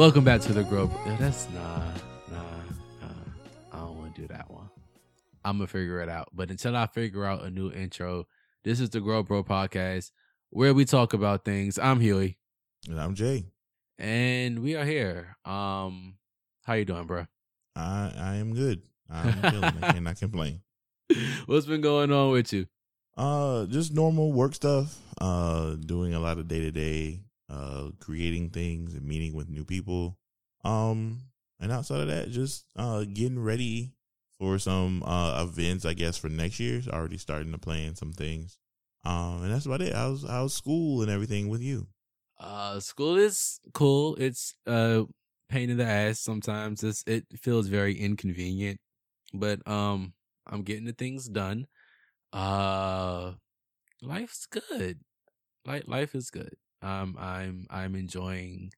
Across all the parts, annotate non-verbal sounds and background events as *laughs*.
Welcome back to the Grow. Bro- That's nah, nah, nah. I don't want to do that one. I'm gonna figure it out. But until I figure out a new intro, this is the Grow Bro podcast where we talk about things. I'm Huey, And I'm Jay. and we are here. Um, how you doing, bro? I I am good. I'm feeling. I cannot *laughs* complain. What's been going on with you? Uh, just normal work stuff. Uh, doing a lot of day to day. Uh, creating things and meeting with new people. Um, and outside of that, just uh getting ready for some uh events. I guess for next year. Already starting to plan some things. Um, and that's about it. How's how's school and everything with you? Uh, school is cool. It's uh pain in the ass sometimes. It's it feels very inconvenient, but um, I'm getting the things done. Uh, life's good. Life is good. Um, I'm I'm enjoying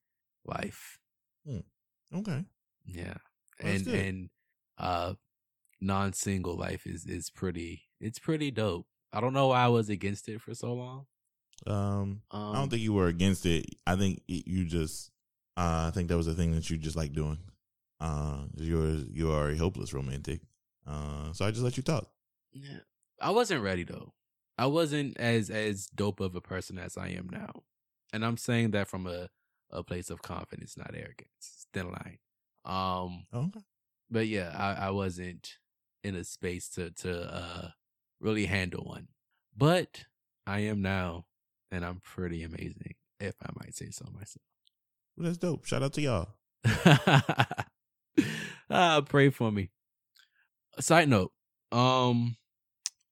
life. Okay. Yeah, That's and and uh, non single life is is pretty. It's pretty dope. I don't know why I was against it for so long. Um, Um, I don't think you were against it. I think it, you just, uh, I think that was a thing that you just like doing. Uh, you're you are a hopeless romantic. Uh, so I just let you talk. Yeah. I wasn't ready though. I wasn't as as dope of a person as I am now. And I'm saying that from a, a place of confidence, not arrogance. Thin line. Um okay. but yeah, I, I wasn't in a space to to uh really handle one. But I am now and I'm pretty amazing, if I might say so myself. Well, that's dope. Shout out to y'all. *laughs* ah, pray for me. Side note, um,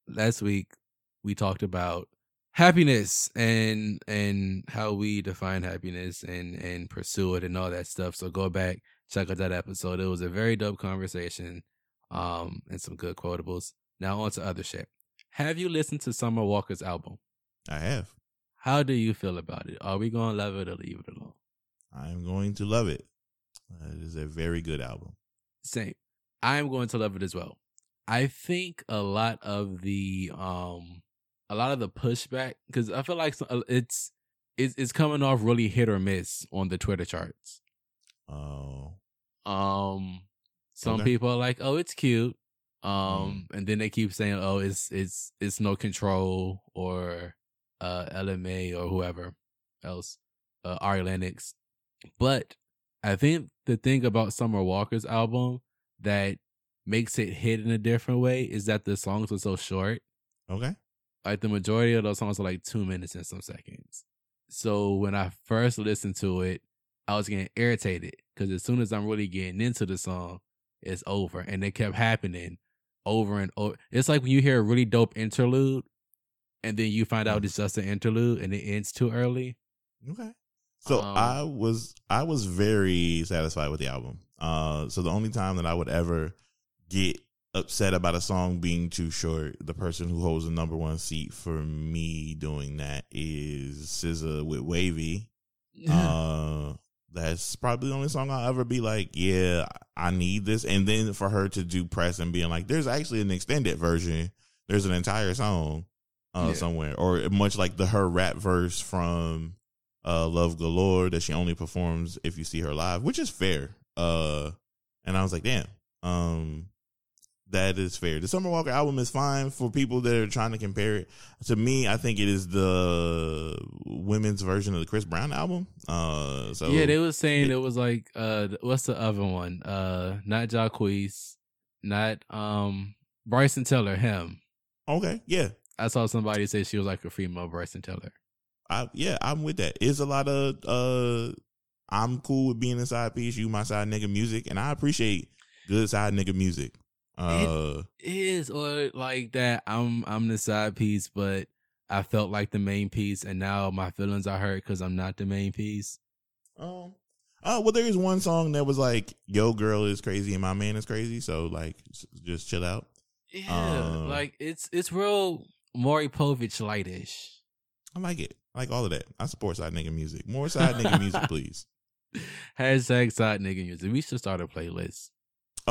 last week we talked about happiness and and how we define happiness and and pursue it and all that stuff. So go back, check out that episode. It was a very dope conversation, um, and some good quotables. Now on to other shit. Have you listened to Summer Walker's album? I have. How do you feel about it? Are we gonna love it or leave it alone? I'm going to love it. It is a very good album. same. I'm going to love it as well. I think a lot of the um a lot of the pushback cuz I feel like uh, it's it's it's coming off really hit or miss on the Twitter charts. Oh, Um some Okay. people are like, "Oh, it's cute." Um and then they keep saying, "Oh, it's it's it's no control or uh Ella Mai or whoever else, uh Ari Lennox." But I think the thing about Summer Walker's album that makes it hit in a different way is that the songs are so short. okay. Like the majority of those songs are like two minutes and some seconds. So when I first listened to it, I was getting irritated because as soon as I'm really getting into the song, it's over. And it kept happening over and over. It's like when you hear a really dope interlude and then you find out it's just an interlude and it ends too early. Okay. So Um, I was I was very satisfied with the album. Uh, so the only time that I would ever get upset about a song being too short, the person who holds the number one seat for me doing that is SZA with Wavy. Uh, that's probably the only song I'll ever be like, yeah, I need this. And then for her to do press and being like, there's actually an extended version. There's an entire song uh, Yeah. somewhere, or much like the her rap verse from uh, Love Galore that she only performs if you see her live, which is fair. Uh, and I was like, damn, um, that is fair. The Summer Walker album is fine for people that are trying to compare it. To me, I think it is the women's version of the Chris Brown album. Uh, so yeah, they was saying it- it, was like uh what's the other one? Uh not Jacquees, not um Bryson Tiller, him. okay, yeah, I saw somebody say she was like a female Bryson Tiller. I yeah, I'm with that. It's a lot of uh, I'm cool with being a side piece. You my side nigga music, and I appreciate good side nigga music. Uh, It is or like that I'm I'm the side piece, but I felt like the main piece and now my feelings are hurt because I'm not the main piece. Oh, uh, well, there is one song that was like, "Yo, girl is crazy and my man is crazy," so like, just chill out. Yeah, Um, like it's it's real Maury Povich lightish. I like it. I like all of that. I support side nigga music. More side nigga music, *laughs* please. Hashtag side nigga music. We should start a playlist.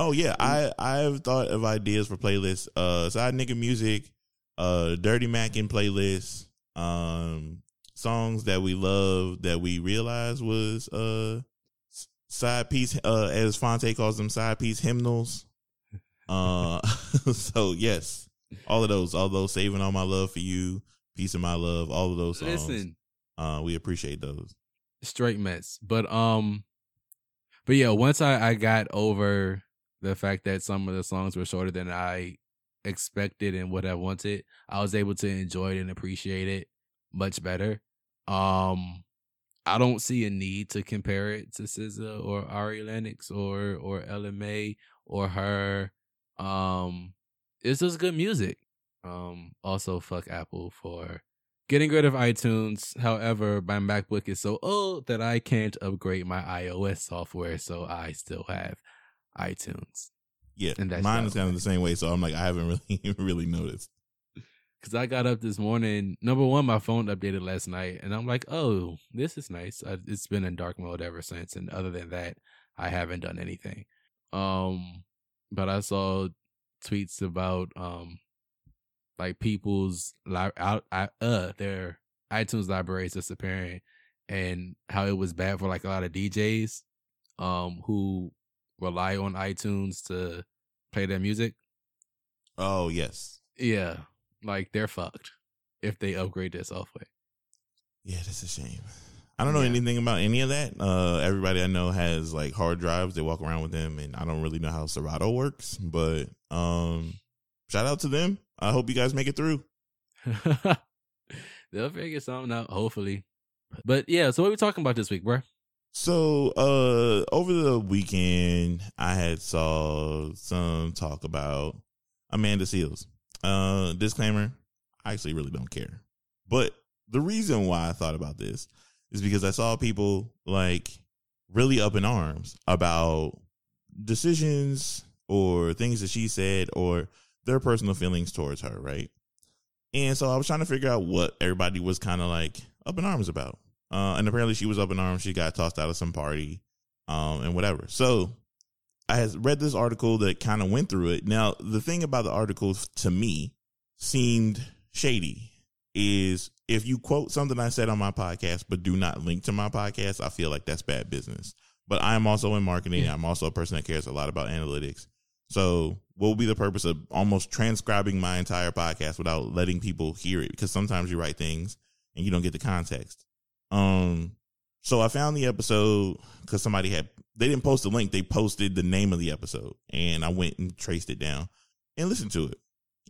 Oh yeah, I I've thought of ideas for playlists. Uh, side nigga music, uh, dirty mackin playlist, um, songs that we love that we realized was uh side piece, uh, as Fonte calls them, side piece hymnals. *laughs* Uh, *laughs* so yes, all of those, all those saving all my love for you, peace of my love, all of those songs. Listen, uh, we appreciate those. straight mess. But um, but yeah, once I I got over the fact that some of the songs were shorter than I expected and would have wanted, I was able to enjoy it and appreciate it much better. Um, I don't see a need to compare it to SZA or Ari Lennox or or Ella Mai or her. Um, it's just good music. Um, also fuck Apple for getting rid of iTunes. However, my MacBook is so old that I can't upgrade my iOS software, so I still have iTunes. Yeah, And that's mine is kind of the same way. So I'm like, I haven't really *laughs* really noticed. Cause I got up this morning. Number one, my phone updated last night, and I'm like, "Oh, this is nice." I, it's been in dark mode ever since, and other than that, I haven't done anything. Um, but I saw tweets about um, like people's li- out uh their iTunes libraries disappearing, and how it was bad for like a lot of DJs, um, who rely on iTunes to play their music. Oh yes, Yeah, like they're fucked if they upgrade their software. yeah, that's a shame. I don't know Yeah. anything about any of that. Uh, everybody I know has like hard drives. They walk around with them, and I don't really know how Serato works. But um, shout out to them. I hope you guys make it through. *laughs* They'll figure something out, hopefully. But yeah, so what are we talking about this week, bro? So uh over the weekend I had saw some talk about Amanda Seales. Uh disclaimer, I actually really don't care. But the reason why I thought about this is because I saw people like really up in arms about decisions or things that she said or their personal feelings towards her, right? And so I was trying to figure out what everybody was kind of like up in arms about. Uh, and apparently she was up in arms. She got tossed out of some party, um, and whatever. So I had read this article that kind of went through it. Now, the thing about the article to me seemed shady is if you quote something I said on my podcast, but do not link to my podcast, I feel like that's bad business. But I am also in marketing. Yeah. I'm also a person that cares a lot about analytics. So what will be the purpose of almost transcribing my entire podcast without letting people hear it? Because sometimes you write things and you don't get the context. Um, so I found the episode because somebody had they didn't post the link, they posted the name of the episode, and I went and traced it down and listened to it.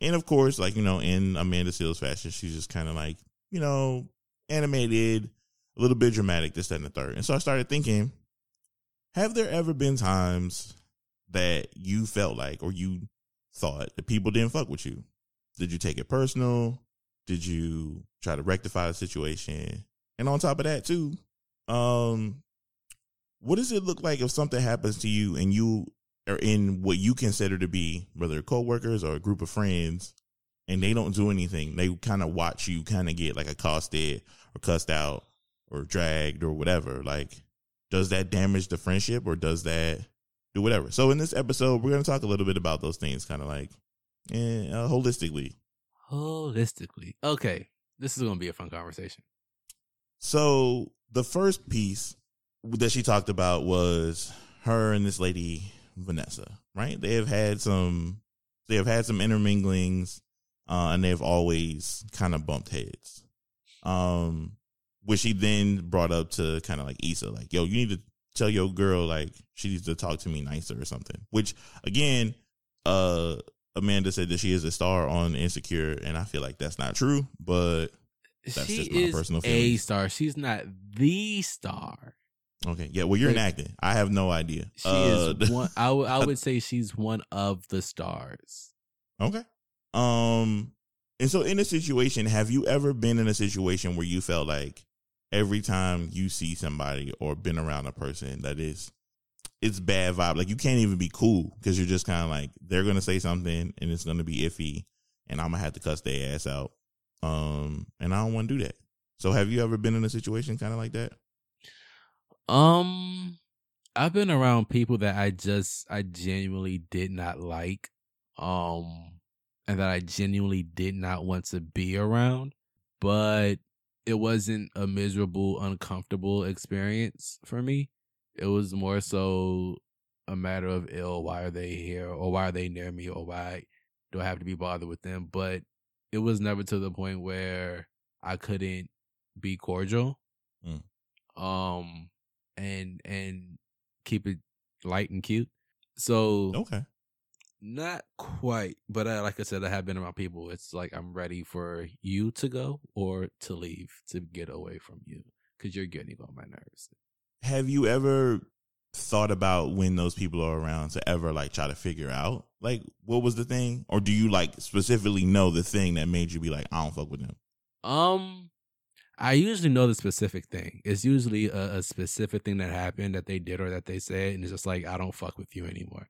And of course, like you know, in Amanda Seales fashion, she's just kind of like you know animated, a little bit dramatic, this, that, and the third. And so I started thinking, have there ever been times that you felt like or you thought that people didn't fuck with you? Did you take it personal? Did you try to rectify the situation? And on top of that, too, um, what does it look like if something happens to you and you are in what you consider to be whether coworkers or a group of friends and they don't do anything? They kind of watch you kind of get like accosted or cussed out or dragged or whatever. Like, does that damage the friendship or does that do whatever? So in this episode, we're going to talk a little bit about those things kind of like eh, uh, holistically. Holistically. Okay. This is going to be a fun conversation. So the first piece that she talked about was her and this lady Vanessa, right? They have had some they have had some interminglings uh and they've always kind of bumped heads. Um which she then brought up to kind of like Issa like, "Yo, you need to tell your girl like she needs to talk to me nicer or something." Which again, uh Amanda said that she is a star on Insecure and I feel like that's not true, but That's she just my is personal a star. She's not the star. Okay. Yeah. Well, you're Like- in acting. I have no idea. She Uh, is *laughs* one. I would- I would *laughs* say she's one of the stars. Okay. Um, and so in a situation, have you ever been in a situation where you felt like every time you see somebody or been around a person that is, it's bad vibe. Like you can't even be cool because you're just kind of like they're gonna say something and it's gonna be iffy, and I'm gonna have to cuss their ass out. Um, and I don't want to do that. So have you ever been in a situation kind of like that? Um, I've been around people that I just I genuinely did not like, um, and that I genuinely did not want to be around, but it wasn't a miserable, uncomfortable experience for me. It was more so a matter of ill. Why are they here, or why are they near me, or why do I have to be bothered with them? But it was never to the point where I couldn't be cordial, Mm. um, and and keep it light and cute. So Okay. not quite, but I, like I said, I have been around people. It's like I'm ready for you to go or to leave to get away from you because you're getting on my nerves. Have you ever thought about when those people are around to ever like try to figure out like what was the thing, or do you like specifically know the thing that made you be like, I don't fuck with them? Um, I usually know the specific thing. It's usually a, a specific thing that happened that they did or that they said, and it's just like I don't fuck with you anymore.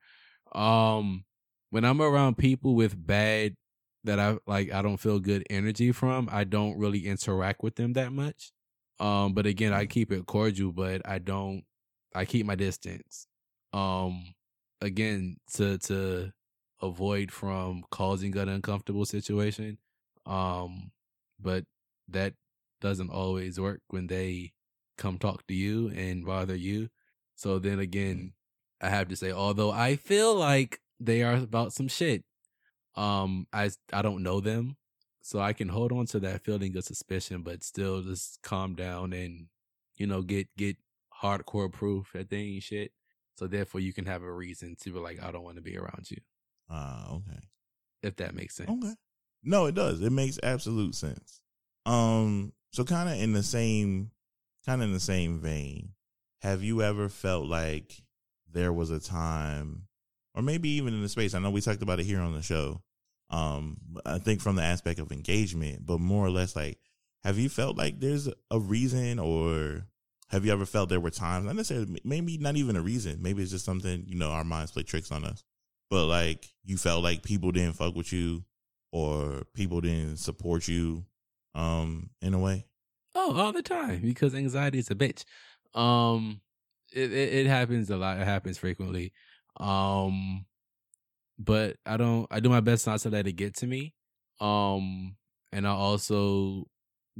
Um, when I'm around people with bad that I like, I don't feel good energy from. I don't really interact with them that much. Um, but again, I keep it cordial, but I don't. I keep my distance. Um, again, to to avoid from causing an uncomfortable situation. Um, but that doesn't always work when they come talk to you and bother you. So then again, I have to say, although I feel like they are about some shit, um, I I don't know them, so I can hold on to that feeling of suspicion, but still just calm down and you know get get hardcore proof that they ain't shit. So therefore, you can have a reason to be like, I don't want to be around you, Ah, okay. if that makes sense. Okay. No, it does. It makes absolute sense. Um, so kind of in the same kind of in the same vein, have you ever felt like there was a time or maybe even in the space, I know we talked about it here on the show. Um, I think from the aspect of engagement, but more or less like have you felt like there's a reason or have you ever felt there were times, not necessarily maybe not even a reason, maybe it's just something, you know, our minds play tricks on us. But like you felt like people didn't fuck with you or people didn't support you um in a way Oh, all the time because anxiety is a bitch. Um, it, it it happens a lot. It happens frequently. Um, but I don't. I do my best not to let it get to me. Um, and I also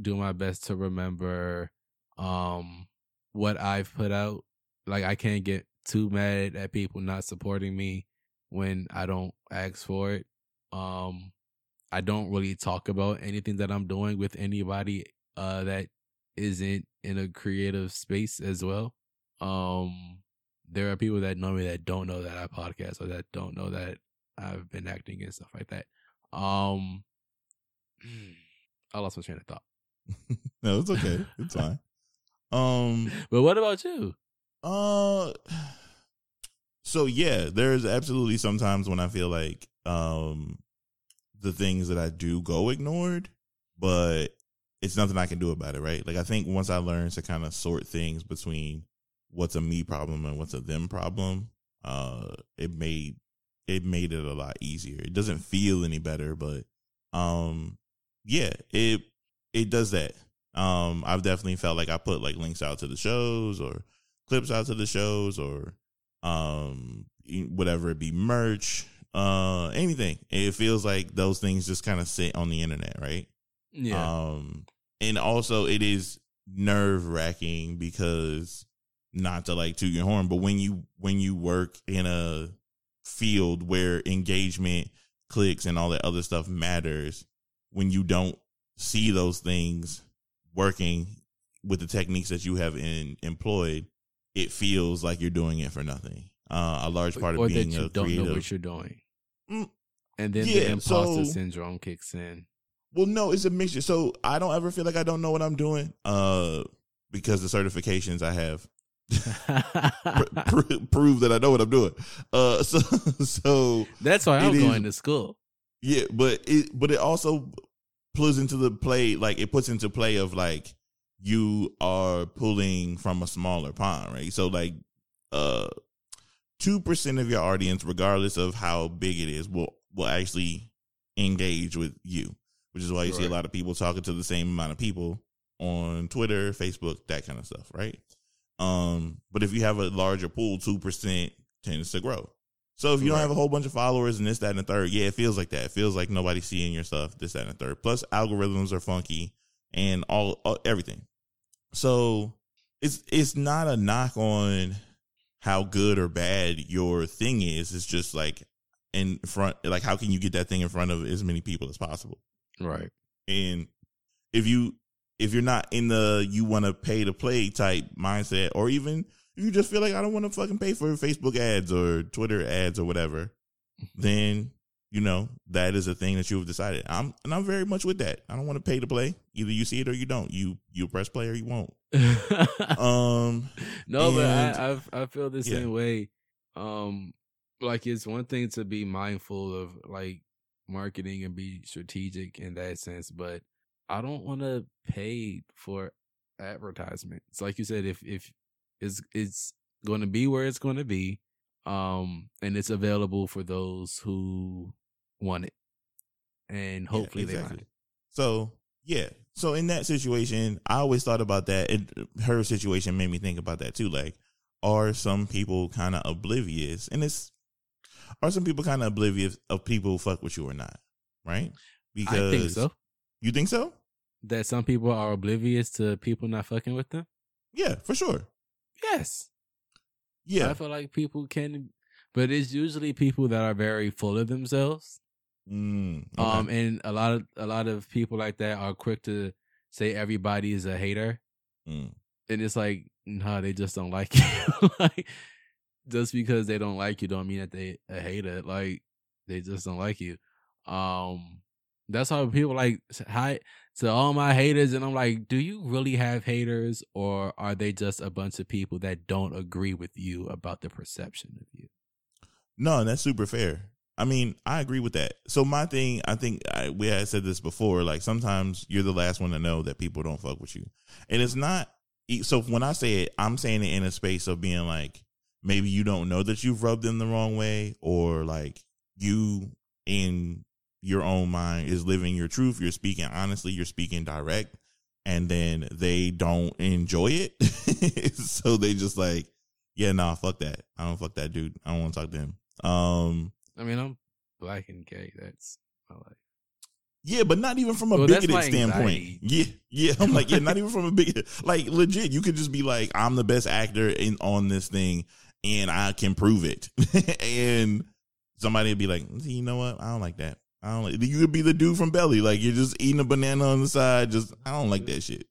do my best to remember, um, what I've put out. Like I can't get too mad at people not supporting me when I don't ask for it. Um, I don't really talk about anything that I'm doing with anybody uh that isn't in a creative space as well. Um there are people that know me that don't know that I podcast or that don't know that I've been acting and stuff like that. Um *clears throat* I lost my train of thought. *laughs* no it's okay it's fine um But what about you? uh *sighs* so yeah there's absolutely sometimes when i feel like um the things that i do go ignored but it's nothing i can do about it right? Like i think once i learned to kind of sort things between what's a me problem and what's a them problem uh it made it made it a lot easier. It doesn't feel any better but um yeah it it does that um i've definitely felt like i put like links out to the shows or clips out to the shows or um whatever it be merch uh anything it feels like those things just kind of sit on the internet right Yeah. um and also it is nerve wracking because not to like toot your horn but when you when you work in a field where engagement clicks and all that other stuff matters when you don't see those things working with the techniques that you have in employed it feels like you're doing it for nothing uh, a large part or of being a don't creative know what you're doing. Mm, And then yeah, the imposter so- syndrome kicks in. Well, no, it's a mixture. So I don't ever feel like I don't know what I'm doing, uh, because the certifications I have pr- *laughs* pr- prove that I know what I'm doing. Uh, *laughs* so so That's why I'm It is- going to school. yeah, but it but it also plays into the play like it puts into play of like you are pulling from a smaller pond, right? So like uh two percent of your audience, regardless of how big it is, will will actually engage with you. Which is why you see a lot of people talking to the same amount of people on Twitter, Facebook, that kind of stuff, right? Um, but if you have a larger pool, two percent tends to grow. So if you don't have a whole bunch of followers and this, that, and the third, yeah, it feels like that. It feels like nobody's seeing your stuff, this, that, and the third. Plus, algorithms are funky and all, all everything. So it's it's not a knock on how good or bad your thing is. It's just like in front, like how can you get that thing in front of as many people as possible? Right. And if you if you're not in the you want to pay to play type mindset, or even you just feel like I don't want to fucking pay for Facebook ads or Twitter ads or whatever, then you know that is a thing that you have decided. I'm and I'm very much with that. I don't want to pay to play. Either you see it or you don't. You you press play or you won't. *laughs* um, no, but and- I, I I feel the Yeah. same way. Um, like it's one thing to be mindful of like marketing and be strategic in that sense, but I don't want to pay for advertisement. It's like you said, if if it's it's going to be where it's going to be, um, and it's available for those who want it, and hopefully they find it. So yeah. So in that situation, I always thought about that. It, her situation made me think about that too. Like, are some people kind of oblivious? And it's are some people kind of oblivious of people who fuck with you or not? Right? Because I think so. You think so? That some people are oblivious to people not fucking with them. Yeah, for sure. Yes. Yeah. I feel like people can, but it's usually people that are very full of themselves. Mm, okay. Um, and a lot of a lot of people like that are quick to say everybody is a hater, Mm. and it's like, nah, they just don't like *laughs* you. like, just because they don't like you, don't mean that they a hater. Like, they just don't like you. Um, that's how people like hi to all my haters, and I'm like, do you really have haters, or are they just a bunch of people that don't agree with you about the perception of you? No, that's super fair. I mean, I agree with that. So my thing, I think I, we had said this before. Like sometimes you're the last one to know that people don't fuck with you, and it's not. So when I say it, I'm saying it in a space of being like, maybe you don't know that you've rubbed them the wrong way, or like you in your own mind is living your truth. You're speaking honestly. You're speaking direct, and then they don't enjoy it, *laughs* so they just like, yeah, nah, fuck that. I don't fuck that dude. I don't want to talk to him. Um, I mean, I'm black and gay. That's my life. yeah, but not even from a Well, bigoted standpoint. *laughs* Yeah, yeah. I'm like, yeah, not even from a big, like legit. You could just be like, I'm the best actor in on this thing, and I can prove it. *laughs* and somebody would be like, you know what? I don't like that. I don't like. You could be the dude from Belly, like you're just eating a banana on the side. Just, I don't like that shit.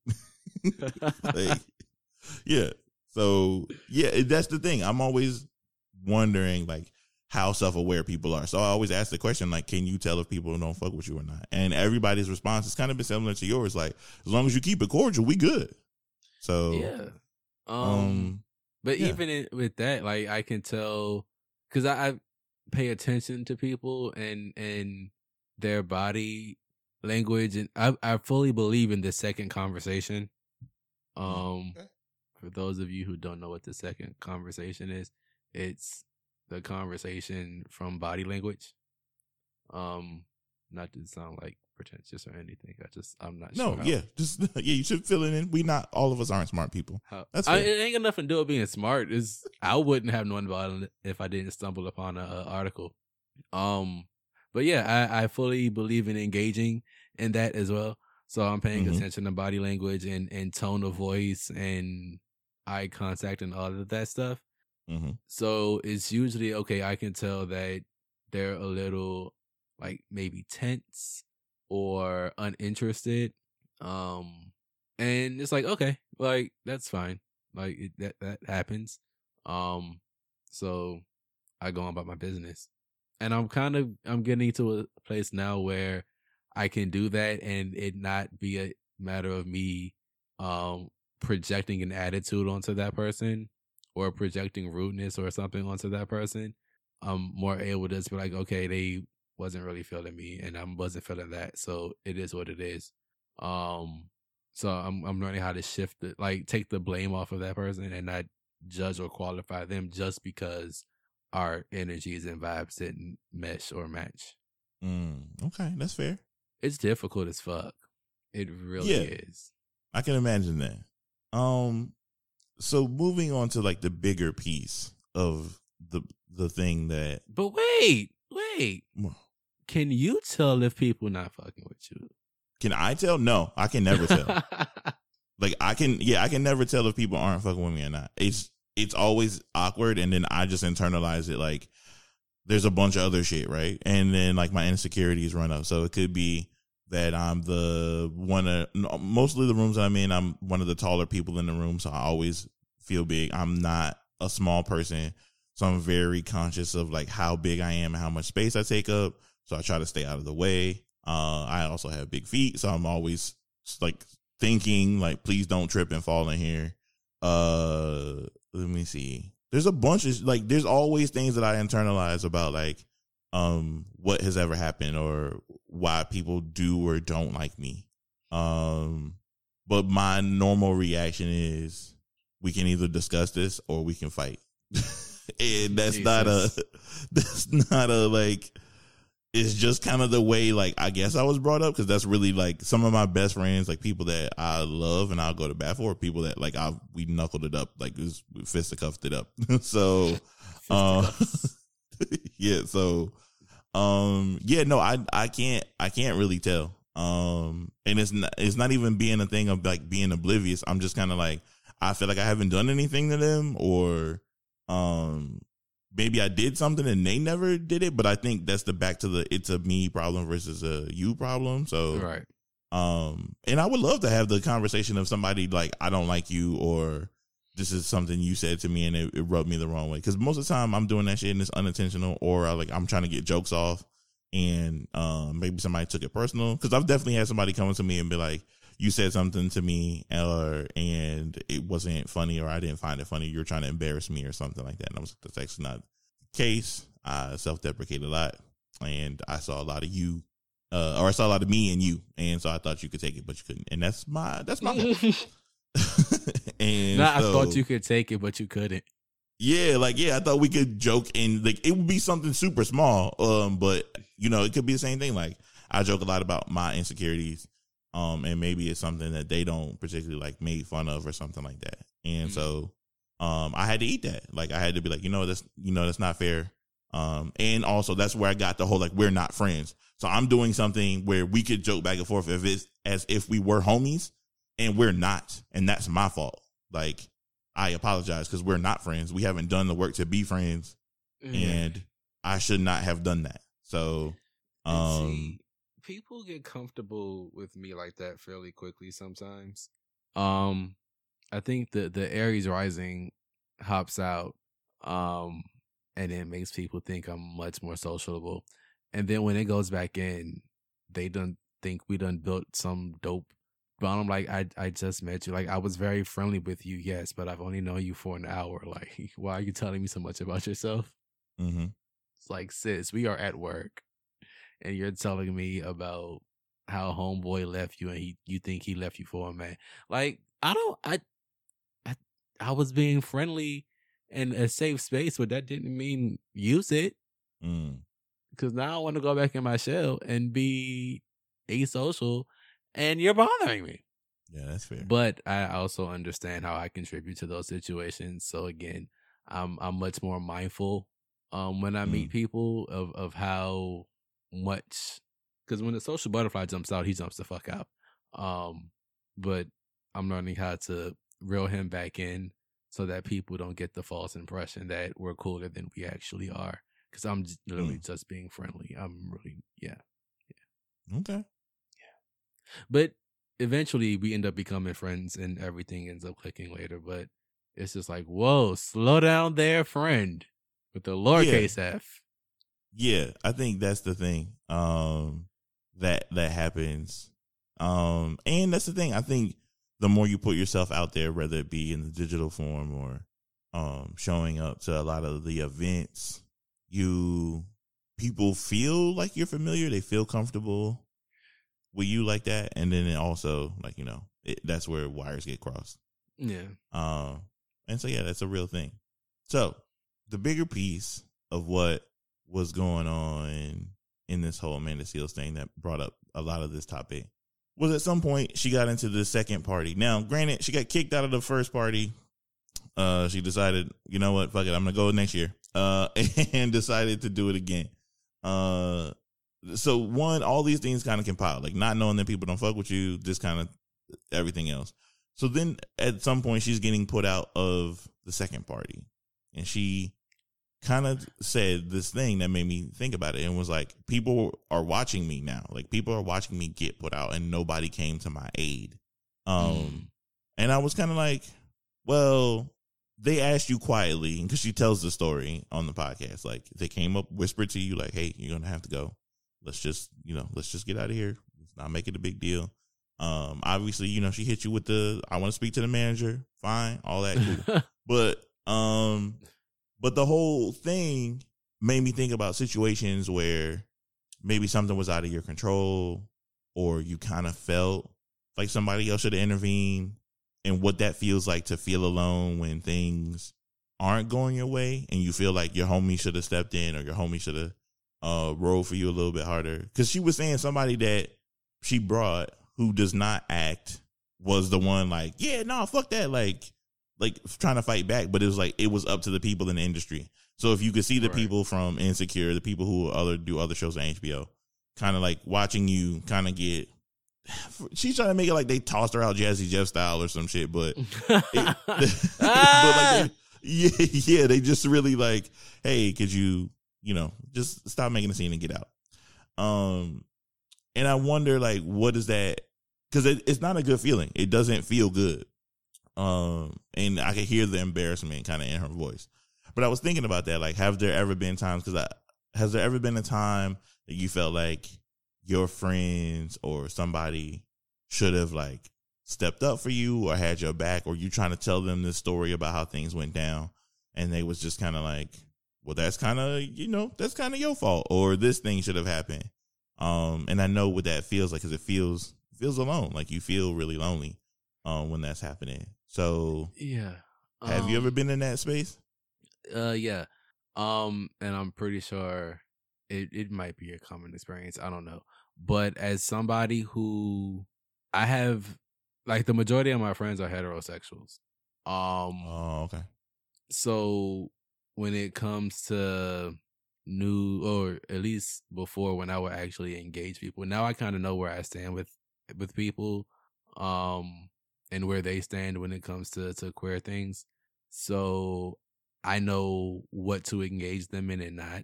*laughs* like, yeah. So yeah, that's the thing. I'm always wondering like how self aware people are. So I always ask the question like, can you tell if people don't fuck with you or not? And everybody's response has kind of been similar to yours. Like, as long as you keep it cordial, we good. So yeah. Um, um, but yeah. even in, with that, like I can tell because I, I pay attention to people and and their body language, and I I fully believe in the second conversation. Um, Okay. for those of you who don't know what the second conversation is, it's the conversation from body language. Um, not to sound like pretentious or anything. I just I'm not no, sure. how- yeah, just *laughs* yeah, you should fill it in. We not all of us aren't smart people. How, That's I, it ain't got nothing to do with being smart. Is I wouldn't have known about it if I didn't stumble upon a, a article. Um, but yeah, I, I fully believe in engaging in that as well. So I'm paying Mhm. attention to body language and and tone of voice and eye contact and all of that stuff. hmm So it's usually okay. I can tell that they're a little like maybe tense or uninterested. Um, and it's like okay, like that's fine. Like it, that that happens. Um, so I go on about my business, and I'm kind of I'm getting to a place now where I can do that and it not be a matter of me um projecting an attitude onto that person or projecting rudeness or something onto that person, I'm more able to just be like, okay, they wasn't really feeling me and I wasn't feeling that. So it is what it is. Um so I'm I'm learning how to shift it, like take the blame off of that person and not judge or qualify them just because our energies and vibes didn't mesh or match. Mm, okay, that's fair. It's difficult as fuck. It really Yeah. is. I can imagine that. Um, so moving on to like the bigger piece of the the thing that But wait, wait. Can you tell if people not fucking with you? can I tell? No, I can never tell. *laughs* like I can, yeah, I can never tell if people aren't fucking with me or not. It's it's always awkward and then I just internalize it like there's a bunch of other shit, right? And then like my insecurities run up. So it could be that I'm the one of mostly the rooms I'm in, I'm one of the taller people in the room, so I always feel big. I'm not a small person, so I'm very conscious of like how big I am and how much space I take up. So I try to stay out of the way. Uh, I also have big feet, so I'm always like thinking like, please don't trip and fall in here. Uh, let me see. There's a bunch of like, there's always things that I internalize about like, um, what has ever happened or why people do or don't like me. Um, but my normal reaction is we can either discuss this or we can fight. *laughs* and that's Jesus. not a, *laughs* that's not a like, it's just kind of the way like I guess I was brought up because that's really like some of my best friends, like people that I love and I'll go to bat for, people that like I we knuckled it up, like was, we fisticuffed it up. *laughs* so, *laughs* um, *laughs* yeah, so, um, yeah, no, I I can't I can't really tell. Um, and it's not it's not even being a thing of like being oblivious. I'm just kind of like I feel like I haven't done anything to them or um maybe I did something and they never did it, but I think that's the back to the it's a me problem versus a you problem. So right. Um, and I would love to have the conversation of somebody like I don't like you or this is something you said to me and it, it rubbed me the wrong way. Because most of the time I'm doing that shit and it's unintentional or I, like I'm trying to get jokes off and um maybe somebody took it personal. Because I've definitely had somebody come to me and be like, you said something to me or and it wasn't funny or I didn't find it funny. You're trying to embarrass me or something like that. And I was like, that's actually not the case. I self deprecate a lot and I saw a lot of you uh, or I saw a lot of me and you. And so I thought you could take it, but you couldn't. And that's my that's my *laughs* *laughs* and so, I thought you could take it, but you couldn't. Yeah, like yeah, I thought we could joke and like it would be something super small. Um, but you know, it could be the same thing. Like I joke a lot about my insecurities um, and maybe it's something that they don't particularly like made fun of or something like that. And mm-hmm. so, um, I had to eat that. Like I had to be like, you know, that's you know that's not fair. Um, and also that's where I got the whole like we're not friends. So I'm doing something where we could joke back and forth if it's as if we were homies, and we're not, and that's my fault. Like I apologize because we're not friends. We haven't done the work to be friends, mm-hmm. and I should not have done that. So, um, people get comfortable with me like that fairly quickly sometimes. Um I think the the Aries rising hops out um and it makes people think I'm much more sociable. And then when it goes back in, they don't think we done built some dope but I'm like, I I just met you. Like I was very friendly with you, yes, but I've only known you for an hour. *laughs* Like, why are you telling me so much about yourself? Mm-hmm. It's like, sis, we are at work and you're telling me about how homeboy left you and he you think he left you for a man. Like I don't I I I was being friendly in a safe space, but that didn't mean use it. Mm. Cause now I want to go back in my shell and be asocial and you're bothering me. Yeah, that's fair. But I also understand how I contribute to those situations. So again, I'm I'm much more mindful um when I mm. meet people of of how much because when the social butterfly jumps out, he jumps the fuck out. Um, but I'm learning how to reel him back in so that people don't get the false impression that we're cooler than we actually are. Because I'm just literally mm. just being friendly. I'm really, yeah, yeah. Okay. Yeah. But eventually, we end up becoming friends, and everything ends up clicking later. But it's just like, whoa, slow down there, friend, with the lowercase yeah. f. Yeah, I think that's the thing. Um, that that happens. Um, and that's the thing. I think the more you put yourself out there, whether it be in the digital form or um showing up to a lot of the events, you people feel like you're familiar. They feel comfortable with you like that, and then it also like you know it, that's where wires get crossed. Yeah. Um, and so yeah, that's a real thing. So the bigger piece of what was going on in this whole Amanda Seales thing that brought up a lot of this topic was at some point she got into the second party. Now, granted, she got kicked out of the first party. Uh, she decided, you know what, fuck it, I'm gonna go next year. Uh, *laughs* and decided to do it again. Uh, so one, all these things kind of compile, like not knowing that people don't fuck with you, just kind of everything else. So then at some point she's getting put out of the second party. And she kind of said this thing that made me think about it and was like, people are watching me now. Like people are watching me get put out and nobody came to my aid. Um, mm. and I was kind of like, well, they asked you quietly because she tells the story on the podcast. Like they came up, whispered to you, like, "Hey, you're gonna have to go. Let's just, you know, let's just get out of here. Let's not make it a big deal." Um, obviously, you know, she hit you with the, "I want to speak to the manager." Fine, all that, cool. *laughs* but um, but the whole thing made me think about situations where maybe something was out of your control, or you kind of felt like somebody else should have intervened and what that feels like to feel alone when things aren't going your way and you feel like your homie should have stepped in or your homie should have uh rolled for you a little bit harder. Because she was saying somebody that she brought who does not act was the one like yeah no fuck that. Like like trying to fight back but it was like it was up to the people in the industry so if you could see the right. people from insecure the people who other do other shows on hbo kind of like watching you kind of get *sighs* she's trying to make it like they tossed her out Jazzy Jeff style or some shit, but, *laughs* it, *laughs* but like they, yeah, *laughs* yeah, they just really like, hey, could you, you know, just stop making a scene and get out. Um, and I wonder like, what is that? Because it, it's not a good feeling. It doesn't feel good. Um, and I could hear the embarrassment kind of in her voice. But I was thinking about that. Like, have there ever been times? Because I has there ever been a time that you felt like your friends or somebody should have like stepped up for you or had your back or you trying to tell them this story about how things went down and they was just kind of like well that's kind of you know that's kind of your fault or this thing should have happened um and i know what that feels like because it feels feels alone like you feel really lonely um when that's happening so yeah have um, you ever um, been in that space uh yeah um and i'm pretty sure it, it might be a common experience i don't know but as somebody who I have like the majority of my friends are heterosexuals. Um Oh, okay. So when it comes to new or at least before when I would actually engage people, now I kind of know where I stand with with people um and where they stand when it comes to to queer things. So I know what to engage them in and not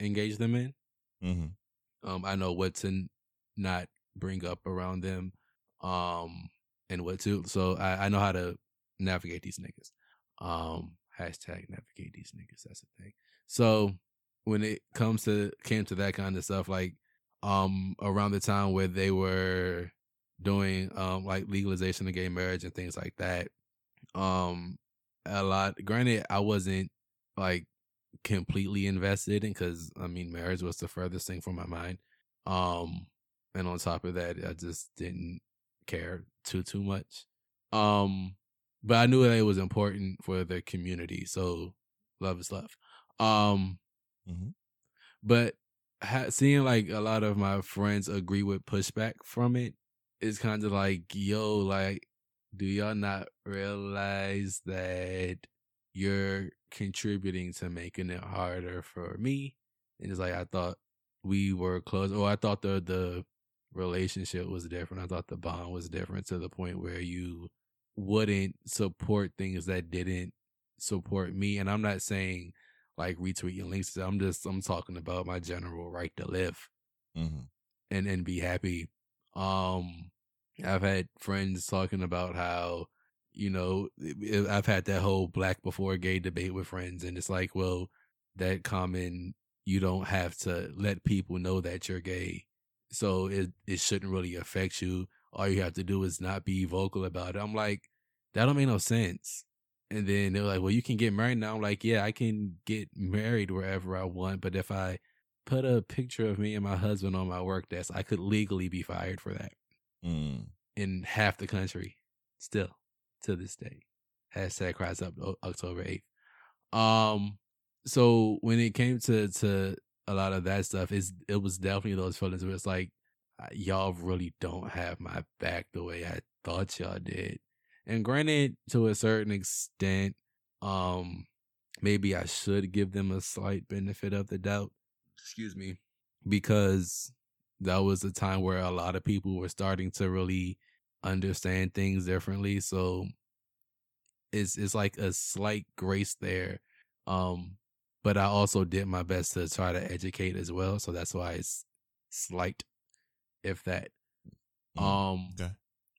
engage them in. Mm-hmm. Um, I know what to not bring up around them um and what to so I, I know how to navigate these niggas um hashtag navigate these niggas that's the thing so when it comes to came to that kind of stuff like um around the time where they were doing um like legalization of gay marriage and things like that um a lot granted i wasn't like completely invested in because i mean marriage was the furthest thing from my mind um and on top of that, I just didn't care too too much. Um, but I knew that it was important for the community, so love is love. Um, mm-hmm. but ha- seeing like a lot of my friends agree with pushback from it is kind of like, yo, like, do y'all not realize that you're contributing to making it harder for me? And it's like I thought we were close, or I thought the the relationship was different. I thought the bond was different to the point where you wouldn't support things that didn't support me. And I'm not saying like retweeting links. I'm just I'm talking about my general right to live mm-hmm. and and be happy. Um, I've had friends talking about how you know I've had that whole black before gay debate with friends, and it's like, well, that common you don't have to let people know that you're gay so it it shouldn't really affect you. All you have to do is not be vocal about it. I'm like, that don't make no sense. And then they're like, well, you can get married now. I'm like, yeah, I can get married wherever I want, but if I put a picture of me and my husband on my work desk, I could legally be fired for that mm. in half the country. Still, to this day. Hashtag cries up October eighth. Um, so when it came to to a lot of that stuff is it was definitely those feelings where it's like y'all really don't have my back the way I thought y'all did. And granted, to a certain extent, um, maybe I should give them a slight benefit of the doubt. Excuse me, because that was a time where a lot of people were starting to really understand things differently. So it's is like a slight grace there. Um, but I also did my best to try to educate as well, so that's why it's slight, if that. Mm, Um, okay.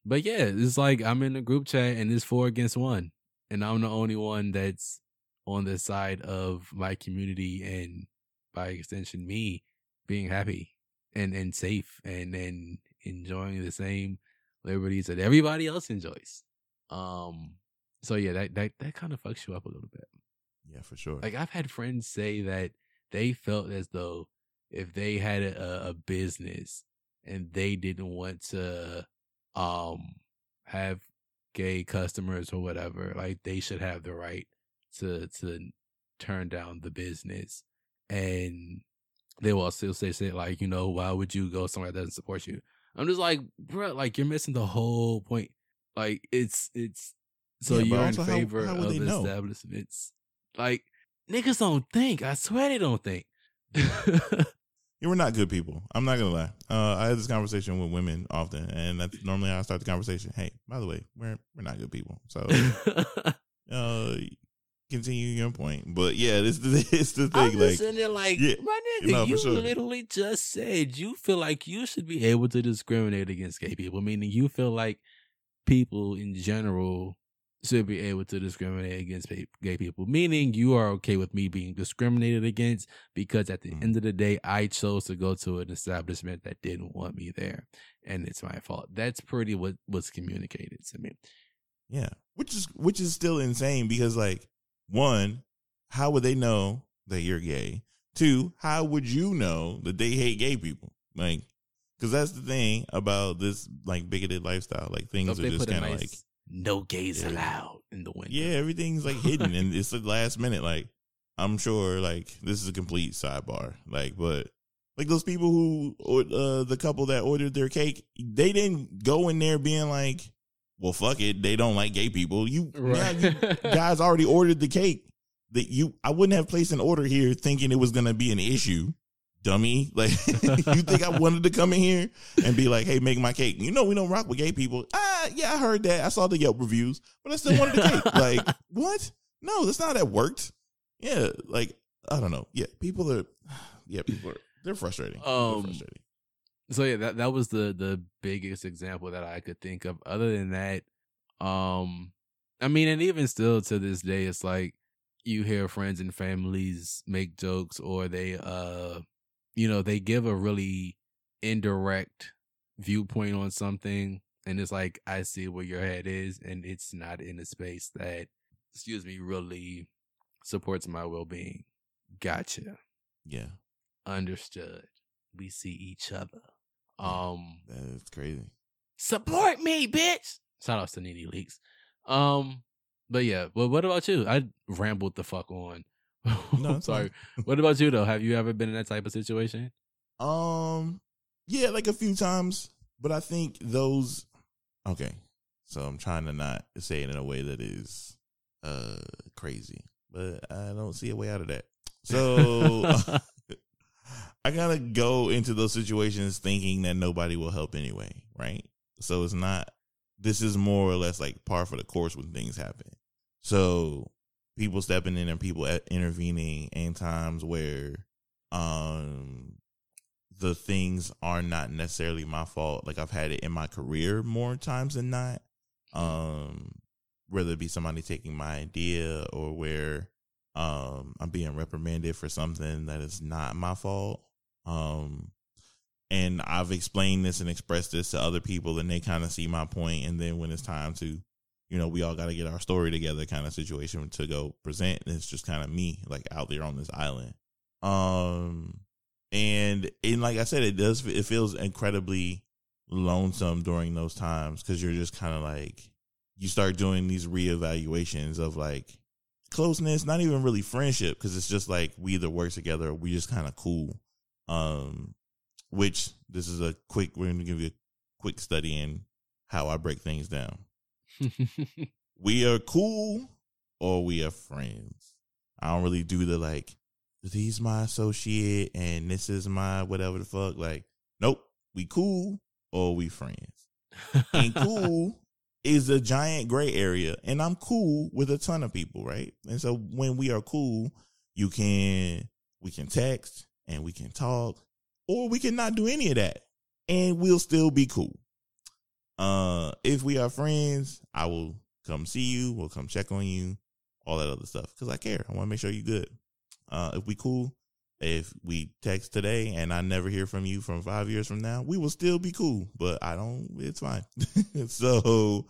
but yeah, it's like I'm in a group chat and it's four against one, and I'm the only one that's on the side of my community and by extension me being happy and and safe and and enjoying the same liberties that everybody else enjoys. Um, so yeah, that that that kind of fucks you up a little bit. Yeah, for sure. Like I've had friends say that they felt as though if they had a, a business and they didn't want to um have gay customers or whatever, like they should have the right to to turn down the business. And they will still say say like, you know, why would you go somewhere that doesn't support you? I'm just like, bro, like you're missing the whole point. Like it's it's so Yeah, you're in how- favor how would of they know? establishments. Like niggas don't think. I swear they don't think. *laughs* you we're not good people. I'm not gonna lie. Uh, I had this conversation with women often, and that's normally how I start the conversation. Hey, by the way, we're we're not good people. So, *laughs* uh, continue your point. But yeah, this *laughs* is the I'm thing. just Like, sitting there like, yeah, my nigga, no, you sure. literally just said you feel like you should be able to discriminate against gay people, meaning you feel like people in general should be able to discriminate against gay people, meaning you are okay with me being discriminated against because at the Mhm. end of the day, I chose to go to an establishment that didn't want me there, and it's my fault. That's pretty what was communicated to me. yeah, which is which is still insane because like, one, how would they know that you're gay? Two, how would you know that they hate gay people? Like, because that's the thing about this like bigoted lifestyle. Like things So are just kind of nice like no gays Yeah. allowed in the window. Yeah, everything's like hidden and it's the last minute. Like, I'm sure like this is a complete sidebar. Like, but like those people who or uh the couple that ordered their cake, they didn't go in there being like, Well fuck it, they don't like gay people. You, now you *laughs* guys already ordered the cake. That you I wouldn't have placed an order here thinking it was gonna be an issue. Dummy. *laughs* Like you think I wanted to come in here and be like, hey, make my cake. You know we don't rock with gay people. Ah, yeah, I heard that. I saw the Yelp reviews, but I still wanted the cake. *laughs* Like, what? No, that's not how that worked. Yeah, like, I don't know. Yeah, people are *sighs* yeah, people are they're frustrating. Um, they're frustrating. So yeah, that that was the the biggest example that I could think of. Other than that, um, I mean, and even still to this day, it's like you hear friends and families make jokes, or they, uh, you know, they give a really indirect viewpoint on something, and it's like I see where your head is, and it's not in a space that, excuse me, really supports my well being. Gotcha Yeah. understood. We see each other. Um, That's crazy. support me, bitch. Shout out to Needy Leaks. Um, but yeah, well, what about you? I rambled the fuck on. No, *laughs* sorry. fine. what about you though? Have you ever been in that type of situation? Um, yeah, like a few times, but I think those. Okay, so I'm trying to not say it in a way that is uh crazy, but I don't see a way out of that. So *laughs* *laughs* I gotta go into those situations thinking that nobody will help anyway, right? So it's not. This is more or less like par for the course when things happen. So people stepping in and people intervening in times where um the things are not necessarily my fault. Like I've had it in my career more times than not. Um, whether it be somebody taking my idea or where um I'm being reprimanded for something that is not my fault. Um and I've explained this and expressed this to other people and they kind of see my point. and then when it's time to you know, we all got to get our story together kind of situation to go present. And it's just kind of me like out there on this island. Um, and and like I said, it does it feels incredibly lonesome during those times because you're just kind of like you start doing these reevaluations of like closeness, not even really friendship, because it's just like we either work together or we just kind of cool. Um, which this is a quick. We're gonna give you a quick study in how I break things down. *laughs* We are cool or we are friends. I don't really do the like, he's my associate and this is my whatever the fuck. Like, nope, we cool or we friends. *laughs* Ain't cool. Is a giant gray area and I'm cool with a ton of people, right? And so when we are cool, you can we can text and we can talk or we can not do any of that and we'll still be cool. Uh if we are friends, I will come see you, we'll come check on you, all that other stuff cuz I care. I want to make sure you're good. Uh if we cool, if we text today and I never hear from you from five years from now, we will still be cool. But I don't. It's fine. *laughs* so,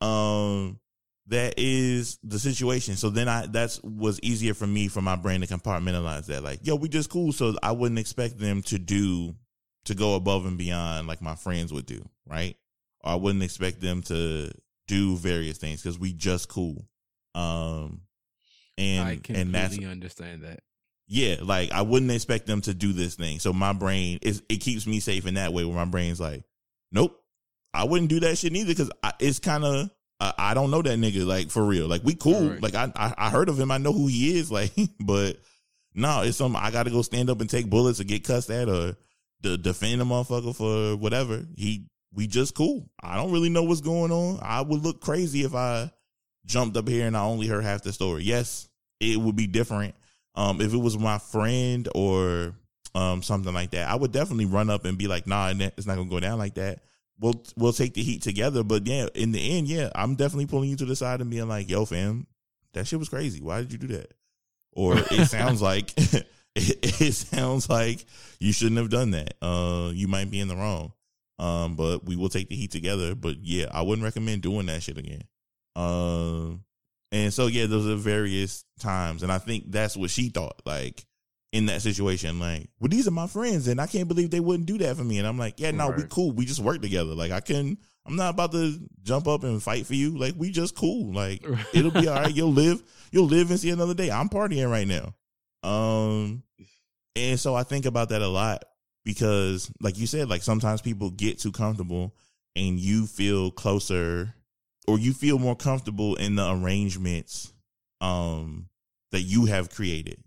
um, that is the situation. So then I that's was easier for me for my brain to compartmentalize that. Like, yo, we just cool. So I wouldn't expect them to do to go above and beyond like my friends would do, right? Or I wouldn't expect them to do various things because we just cool. Um, and I completely and that's understand that. Yeah, like I wouldn't expect them to do this thing. So my brain is it keeps me safe in that way where my brain's like, nope, I wouldn't do that shit neither because it's kind of I, I don't know that nigga like for real. Like we cool. Right. Like I, I I heard of him. I know who he is. *laughs* Like, but no, it's something I got to go stand up and take bullets or get cussed at or to defend a motherfucker for whatever. He we just cool. I don't really know what's going on. I would look crazy if I jumped up here and I only heard half the story. Yes, it would be different. Um, if it was my friend or um something like that, I would definitely run up and be like, "Nah, it's not gonna go down like that." We'll we'll take the heat together. But yeah, in the end, yeah, I'm definitely pulling you to the side and being like, "Yo, fam, that shit was crazy. Why did you do that?" Or it *laughs* sounds like *laughs* it, it sounds like you shouldn't have done that. Uh, you might be in the wrong. Um, but we will take the heat together. But yeah, I wouldn't recommend doing that shit again. Um, and so yeah, those are various times, and I think that's what she thought. Like in that situation, like, well, these are my friends, and I can't believe they wouldn't do that for me. And I'm like, yeah, no, we cool. We just work together. Like I can. I'm not about to jump up and fight for you. Like we just cool. Like *laughs* it'll be all right. You'll live. You'll live and see another day. I'm partying right now. Um, and so I think about that a lot because, like you said, like sometimes people get too comfortable, and you feel closer, or you feel more comfortable in the arrangements, um, that you have created,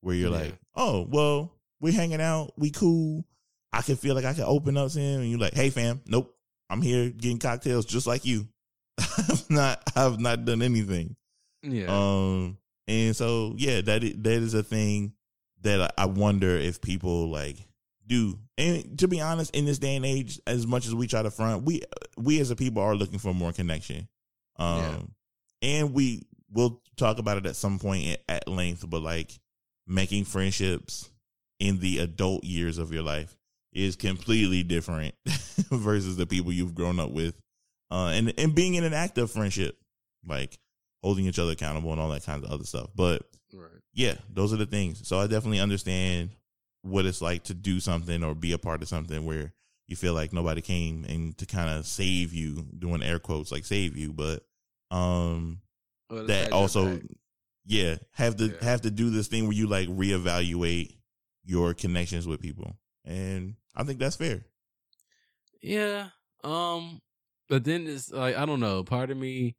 where you're Yeah. like, oh, well, we're hanging out, we cool. I can feel like I can open up to him, and you're like, hey, fam, nope, I'm here getting cocktails just like you. *laughs* I've not, I've not done anything. Yeah. Um, and so yeah, that is, that is a thing that I- I wonder if people like do. And to be honest, in this day and age, as much as we try to front, we we as a people are looking for more connection. Um, Yeah. and we will talk about it at some point at- at length, but like making friendships in the adult years of your life is completely different *laughs* versus the people you've grown up with. Uh, and and being in an active friendship, like holding each other accountable and all that kind of other stuff. But right. yeah, those are the things. So I definitely understand what it's like to do something or be a part of something where you feel like nobody came and to kind of save you, doing air quotes like save you, but um Well, that also back. yeah, have to Yeah. have to do this thing where you like reevaluate your connections with people. And I think that's fair. Yeah. Um. But then it's like I don't know. Part of me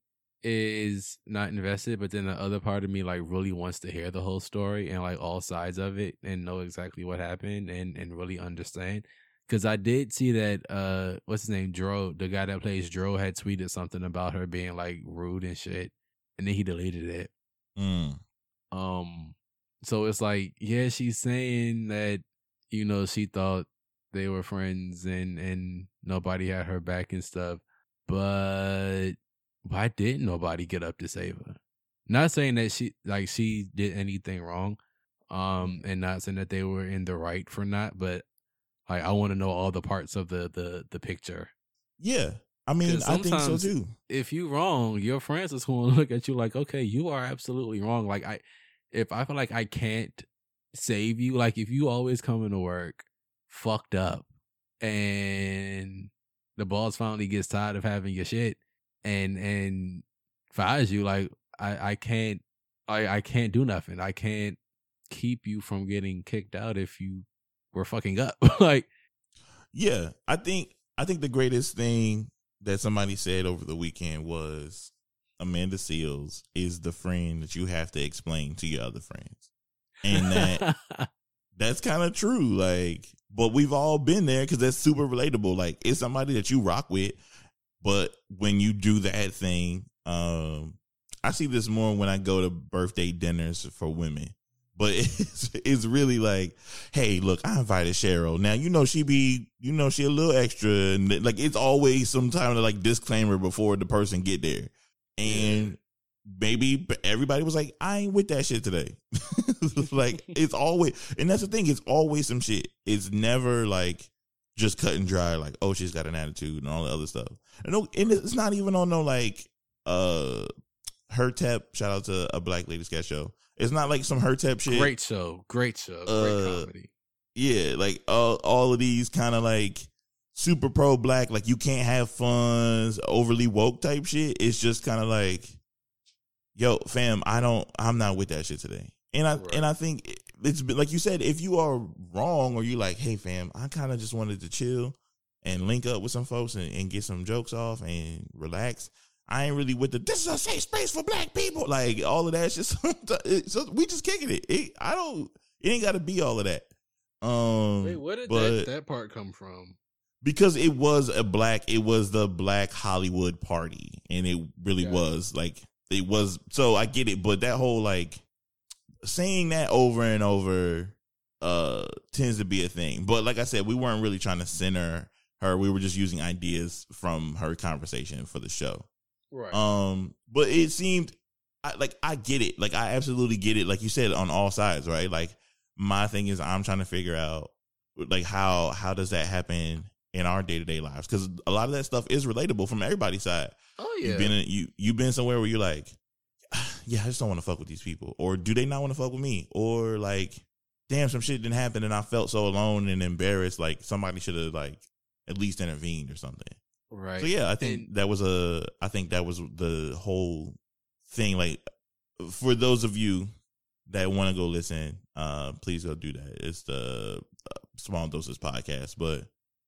is not invested, but then the other part of me like really wants to hear the whole story and like all sides of it and know exactly what happened and and really understand. Because I did see that uh, what's his name, Dro, the guy that plays Dro, had tweeted something about her being like rude and shit, and then he deleted it. Mm. Um, so it's like, yeah, she's saying that, you know, she thought they were friends and and nobody had her back and stuff. But why didn't nobody get up to save her? Not saying that she like she did anything wrong, um, and not saying that they were in the right for not, but like I want to know all the parts of the the the picture. Yeah. I mean, I think so too. if you wrong, your friends is going *laughs* to look at you like, okay, you are absolutely wrong. Like I, if I feel like I can't save you, like if you always come into work fucked up, and the boss finally gets tired of having your shit, and and fires you, like I I can't, I I can't do nothing. I can't keep you from getting kicked out if you were fucking up. *laughs* like Yeah, I think I think the greatest thing that somebody said over the weekend was Amanda Seales is the friend that you have to explain to your other friends. And that *laughs* that's kind of true like but we've all been there cuz that's super relatable like it's somebody that you rock with But when you do that thing, um, I see this more when I go to birthday dinners for women. But *laughs* it's, it's really like, hey, look, I invited Cheryl. Now you know she be, you know she a little extra, and like it's always some kind of like disclaimer before the person get there, and maybe everybody was like, I ain't with that shit today. *laughs* like *laughs* it's always, and that's the thing, it's always some shit. It's never like just cut and dry, like oh she's got an attitude and all the other stuff. And, no, and it's not even on no like uh her tap. Shout out to a black lady sketch show. It's not like some her tap shit. Great show, great show, great uh, comedy. Yeah, like all all of these kind of like super pro black, like you can't have fun, overly woke type shit. It's just kind of like, yo, fam, I don't, I'm not with that shit today. And I right. and I think it's like you said, if you are wrong or you like, hey, fam, I kind of just wanted to chill and link up with some folks and, and get some jokes off and relax. I ain't really with the this is a safe space for black people. Like all of that shit. *laughs* so we just kicking it. it. I don't. It ain't got to be all of that. Um, Wait, where did that, that part come from? Because it was a black. It was the Black Hollywood party, and it really yeah. was like it was. So I get it, but that whole like saying that over and over uh tends to be a thing. But like I said, we weren't really trying to center her. We were just using ideas from her conversation for the show. Right. Um, but it seemed I, like I get it. Like I absolutely get it. Like you said, on all sides, right? Like my thing is, I'm trying to figure out like how how does that happen in our day to day lives? Because a lot of that stuff is relatable from everybody's side. Oh yeah. You've been in, you you've been somewhere where you're like, *sighs* yeah, I just don't want to fuck with these people, or do they not want to fuck with me, or like, damn, some shit didn't happen and I felt so alone and embarrassed. Like somebody should have like at least intervened or something. Right. So yeah, I think and, that was a. I think that was the whole thing. Like for those of you that want to go listen, uh, please go do that. It's the uh, Small Doses podcast. But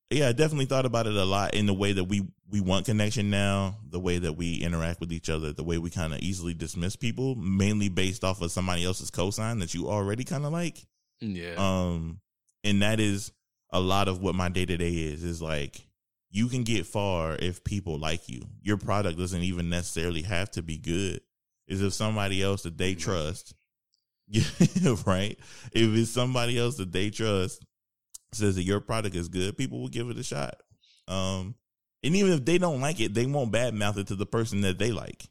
yeah, I definitely thought about it a lot in the way that we we want connection now, the way that we interact with each other, the way we kind of easily dismiss people, mainly based off of somebody else's cosign that you already kind of like. Yeah. Um, and that is a lot of what my day to day is. Is like you can get far if people like you. Your product doesn't even necessarily have to be good. Is if somebody else that they trust, *laughs* right? If it's somebody else that they trust says that your product is good, people will give it a shot. Um, and even if they don't like it, they won't badmouth it to the person that they like.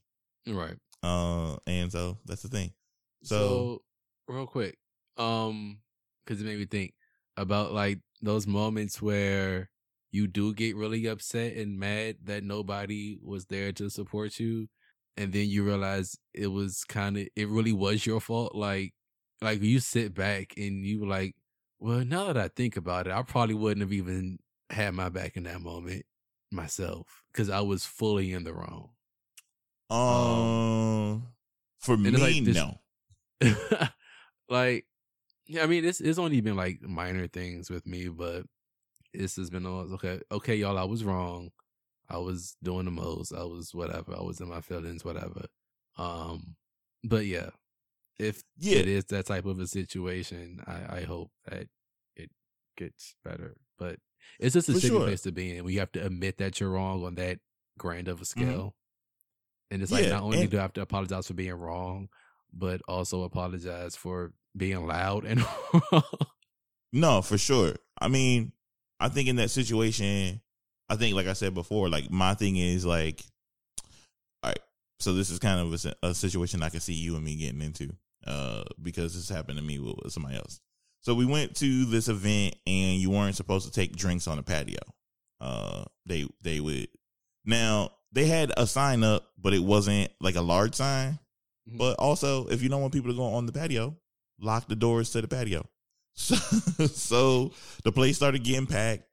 Right. Uh, and so that's the thing. So, so real quick, um, because it made me think about like those moments where you do get really upset and mad that nobody was there to support you and then you realize it was kind of it really was your fault like like you sit back and you like well now that i think about it i probably wouldn't have even had my back in that moment myself because i was fully in the wrong. Um, um for me like this, no. *laughs* like yeah i mean it's it's only been like minor things with me but this has been all okay. Okay, y'all, I was wrong. I was doing the most. I was whatever. I was in my feelings, whatever. Um, but yeah, if yeah. it is that type of a situation, I, I hope that it gets better. But it's just a shitty sure. place to be in. We have to admit that you're wrong on that grand of a mm-hmm. scale. Mm-hmm. And it's like yeah, not only and- do I have to apologize for being wrong, but also apologize for being loud and No, for sure. I mean, I think in that situation, I think like I said before, like my thing is like, all right. So this is kind of a, a situation I can see you and me getting into, uh, because this happened to me with, with somebody else. So we went to this event and you weren't supposed to take drinks on the patio. Uh, they they would now they had a sign up, but it wasn't like a large sign. Mm-hmm. But also, if you don't want people to go on the patio, lock the doors to the patio. *laughs* So, so the place started getting packed.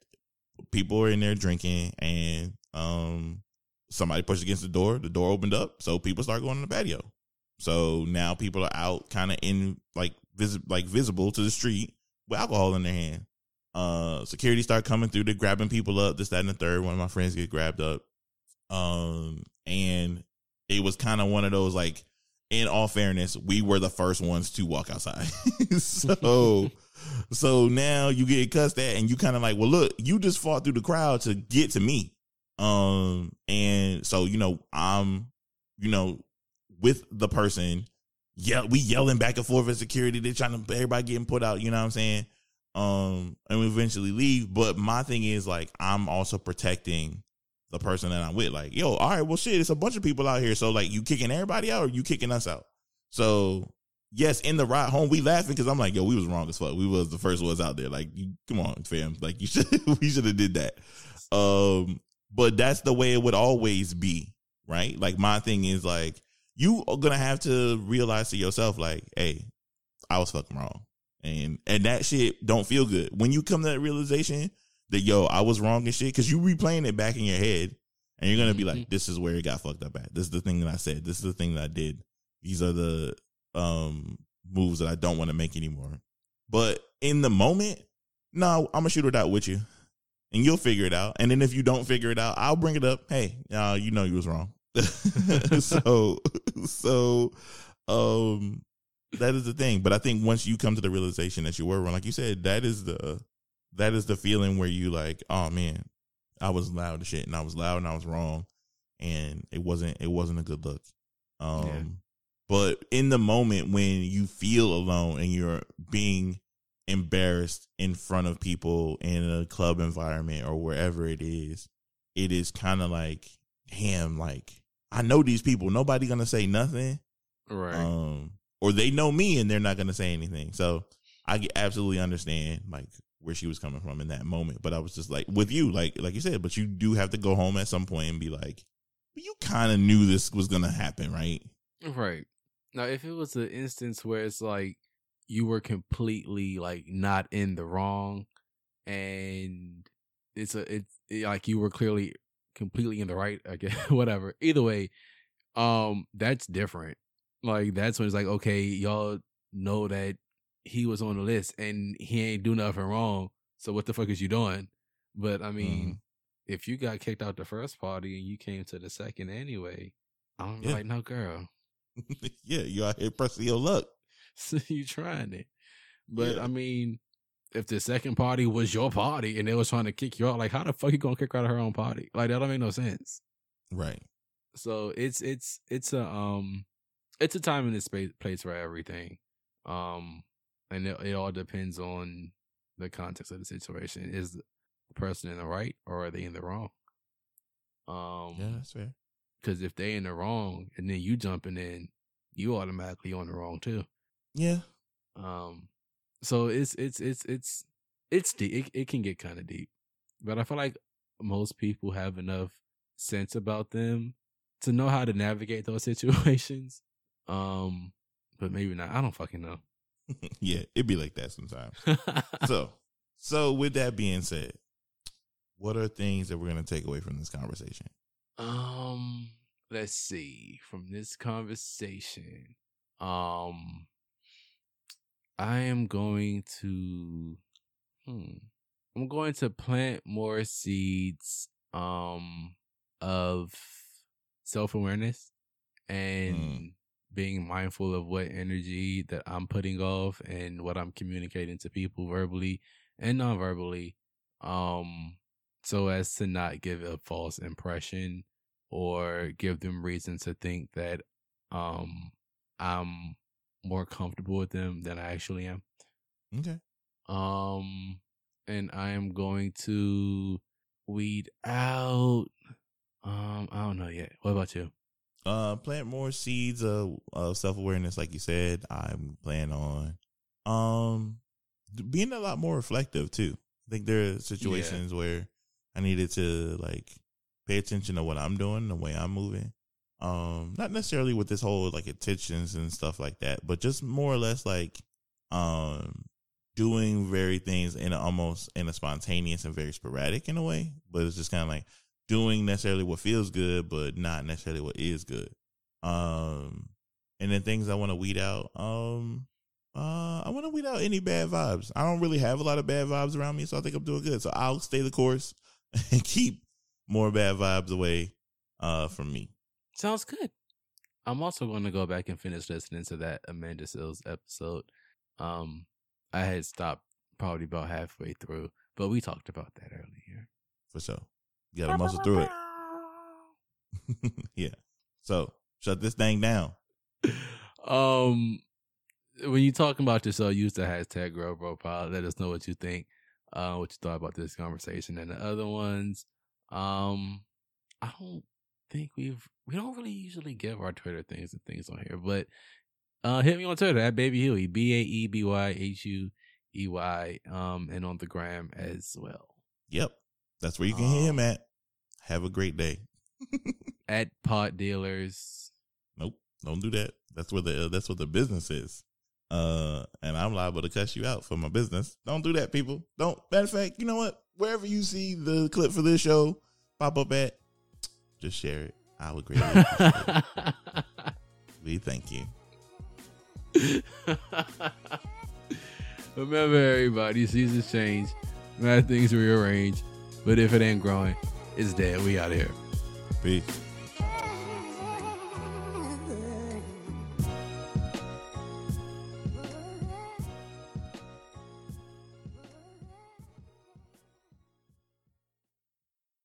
People were in there drinking, and um, somebody pushed against the door. The door opened up, so people start going on the patio. So now people are out, kind of in like vis- like visible to the street with alcohol in their hand. Uh, security start coming through. They're grabbing people up. This, that, and the third. One of my friends get grabbed up. Um, and it was kind of one of those like, in all fairness, we were the first ones to walk outside. *laughs* so *laughs* so now you get cussed at and you kind of like, well, look, you just fought through the crowd to get to me. Um, and so you know, I'm, you know, with the person, yeah, we yelling back and forth at security. They're trying to everybody getting put out. You know what I'm saying? Um, and we eventually leave. But my thing is like, I'm also protecting the person that I'm with. Like, yo, all right, well, shit, it's a bunch of people out here. So like, you kicking everybody out, or you kicking us out? So yes, in the ride home, we laughing because I'm like, yo, we was wrong as fuck. We was the first ones out there. Like, you, come on, fam. Like, you *laughs* should, we should have did that. Um, but that's the way it would always be, right? Like, my thing is like, you are gonna have to realize to yourself, like, hey, I was fucking wrong, and and that shit don't feel good when you come to that realization that yo, I was wrong and shit, because you replaying it back in your head, and you're gonna be like, this is where it got fucked up at. This is the thing that I said. This is the thing that I did. These are the um moves that I don't want to make anymore. But in the moment, no, I'm gonna shoot it out with you, and you'll figure it out. And then if you don't figure it out, I'll bring it up. Hey, uh, you know you was wrong. *laughs* so, so, um, that is the thing. But I think once you come to the realization that you were wrong, like you said, that is the that is the feeling where you like, oh man, I was loud as shit, and I was loud and I was wrong, and it wasn't it wasn't a good look. Um, yeah. but in the moment when you feel alone and you're being embarrassed in front of people in a club environment or wherever it is, it is kind of like, damn, like I know these people. Nobody gonna say nothing, right? Um, or they know me and they're not gonna say anything. So I absolutely understand like where she was coming from in that moment. But I was just like with you, like like you said, but you do have to go home at some point and be like, you kind of knew this was gonna happen, right? Right. Now, if it was an instance where it's like you were completely like not in the wrong, and it's a it's it, like you were clearly completely in the right, I guess, *laughs* whatever. Either way, um, that's different. Like that's when it's like, okay, y'all know that he was on the list and he ain't do nothing wrong. So what the fuck is you doing? But I mean, mm. if you got kicked out the first party and you came to the second anyway, I'm yeah. like, no, girl. *laughs* yeah, you out here pressing your luck. so *laughs* you trying it. But yeah. I mean, if the second party was your party and they was trying to kick you out, like how the fuck you gonna kick her out of her own party? Like that don't make no sense. Right. So it's it's it's a um it's a time and a space place for everything. Um and it, it all depends on the context of the situation. Is the person in the right or are they in the wrong? Um Yeah, that's fair. Because if they in the wrong and then you jumping in, you automatically on the wrong too. Yeah. Um so it's it's it's it's it's deep. It, it can get kind of deep, but I feel like most people have enough sense about them to know how to navigate those *laughs* situations. Um, but maybe not. I don't fucking know. *laughs* yeah, it'd be like that sometimes. so, so with that being said, what are things that we're gonna take away from this conversation? Um, let's see. From this conversation, um, I am going to hmm I'm going to plant more seeds um of self-awareness and mm. Being mindful of what energy that I'm putting off and what I'm communicating to people verbally and non-verbally um so as to not give a false impression or give them reason to think that um I'm more comfortable with them than I actually am. Okay. Um, and I am going to weed out. Um, I don't know yet. What about you? Uh, plant more seeds of, of self awareness, like you said. I'm planning on um being a lot more reflective too. I think there are situations yeah. where I needed to like pay attention to what I'm doing, the way I'm moving, um, not necessarily with this whole like attentions and stuff like that, but just more or less like um doing very things in a, almost in a spontaneous and very sporadic in a way, but it's just kind of like doing necessarily what feels good, but not necessarily what is good. Um, and then things I want to weed out. Um, uh, I want to weed out any bad vibes. I don't really have a lot of bad vibes around me, so I think I'm doing good. So I'll stay the course *laughs* and keep more bad vibes away uh from me. Sounds good. I'm also going to go back and finish listening to that Amanda Seales episode. Um, I had stopped probably about halfway through, but we talked about that earlier. For sure. You got to muscle through it. *laughs* yeah. So shut this thing down. Um, when you talking about yourself, use the hashtag Grow Profile. Let us know what you think, uh, what you thought about this conversation and the other ones. Um, I don't think we've we don't really usually give our Twitter things and things on here, but uh, hit me on Twitter at Baby Huey B A E B Y H U E Y, um, and on the gram as well. Yep, that's where you can um, hear him at. Have a great day. *laughs* at Pot Dealers. Nope, don't do that. That's where the uh, that's what the business is. Uh, and I'm liable to cuss you out for my business. Don't do that, people. Don't. Matter of fact, you know what? Wherever you see the clip for this show pop up at, just share it. I would greatly appreciate it. *laughs* We thank you. *laughs* Remember, everybody, seasons change, mad things rearrange, but if it ain't growing, it's dead. We out here. Peace.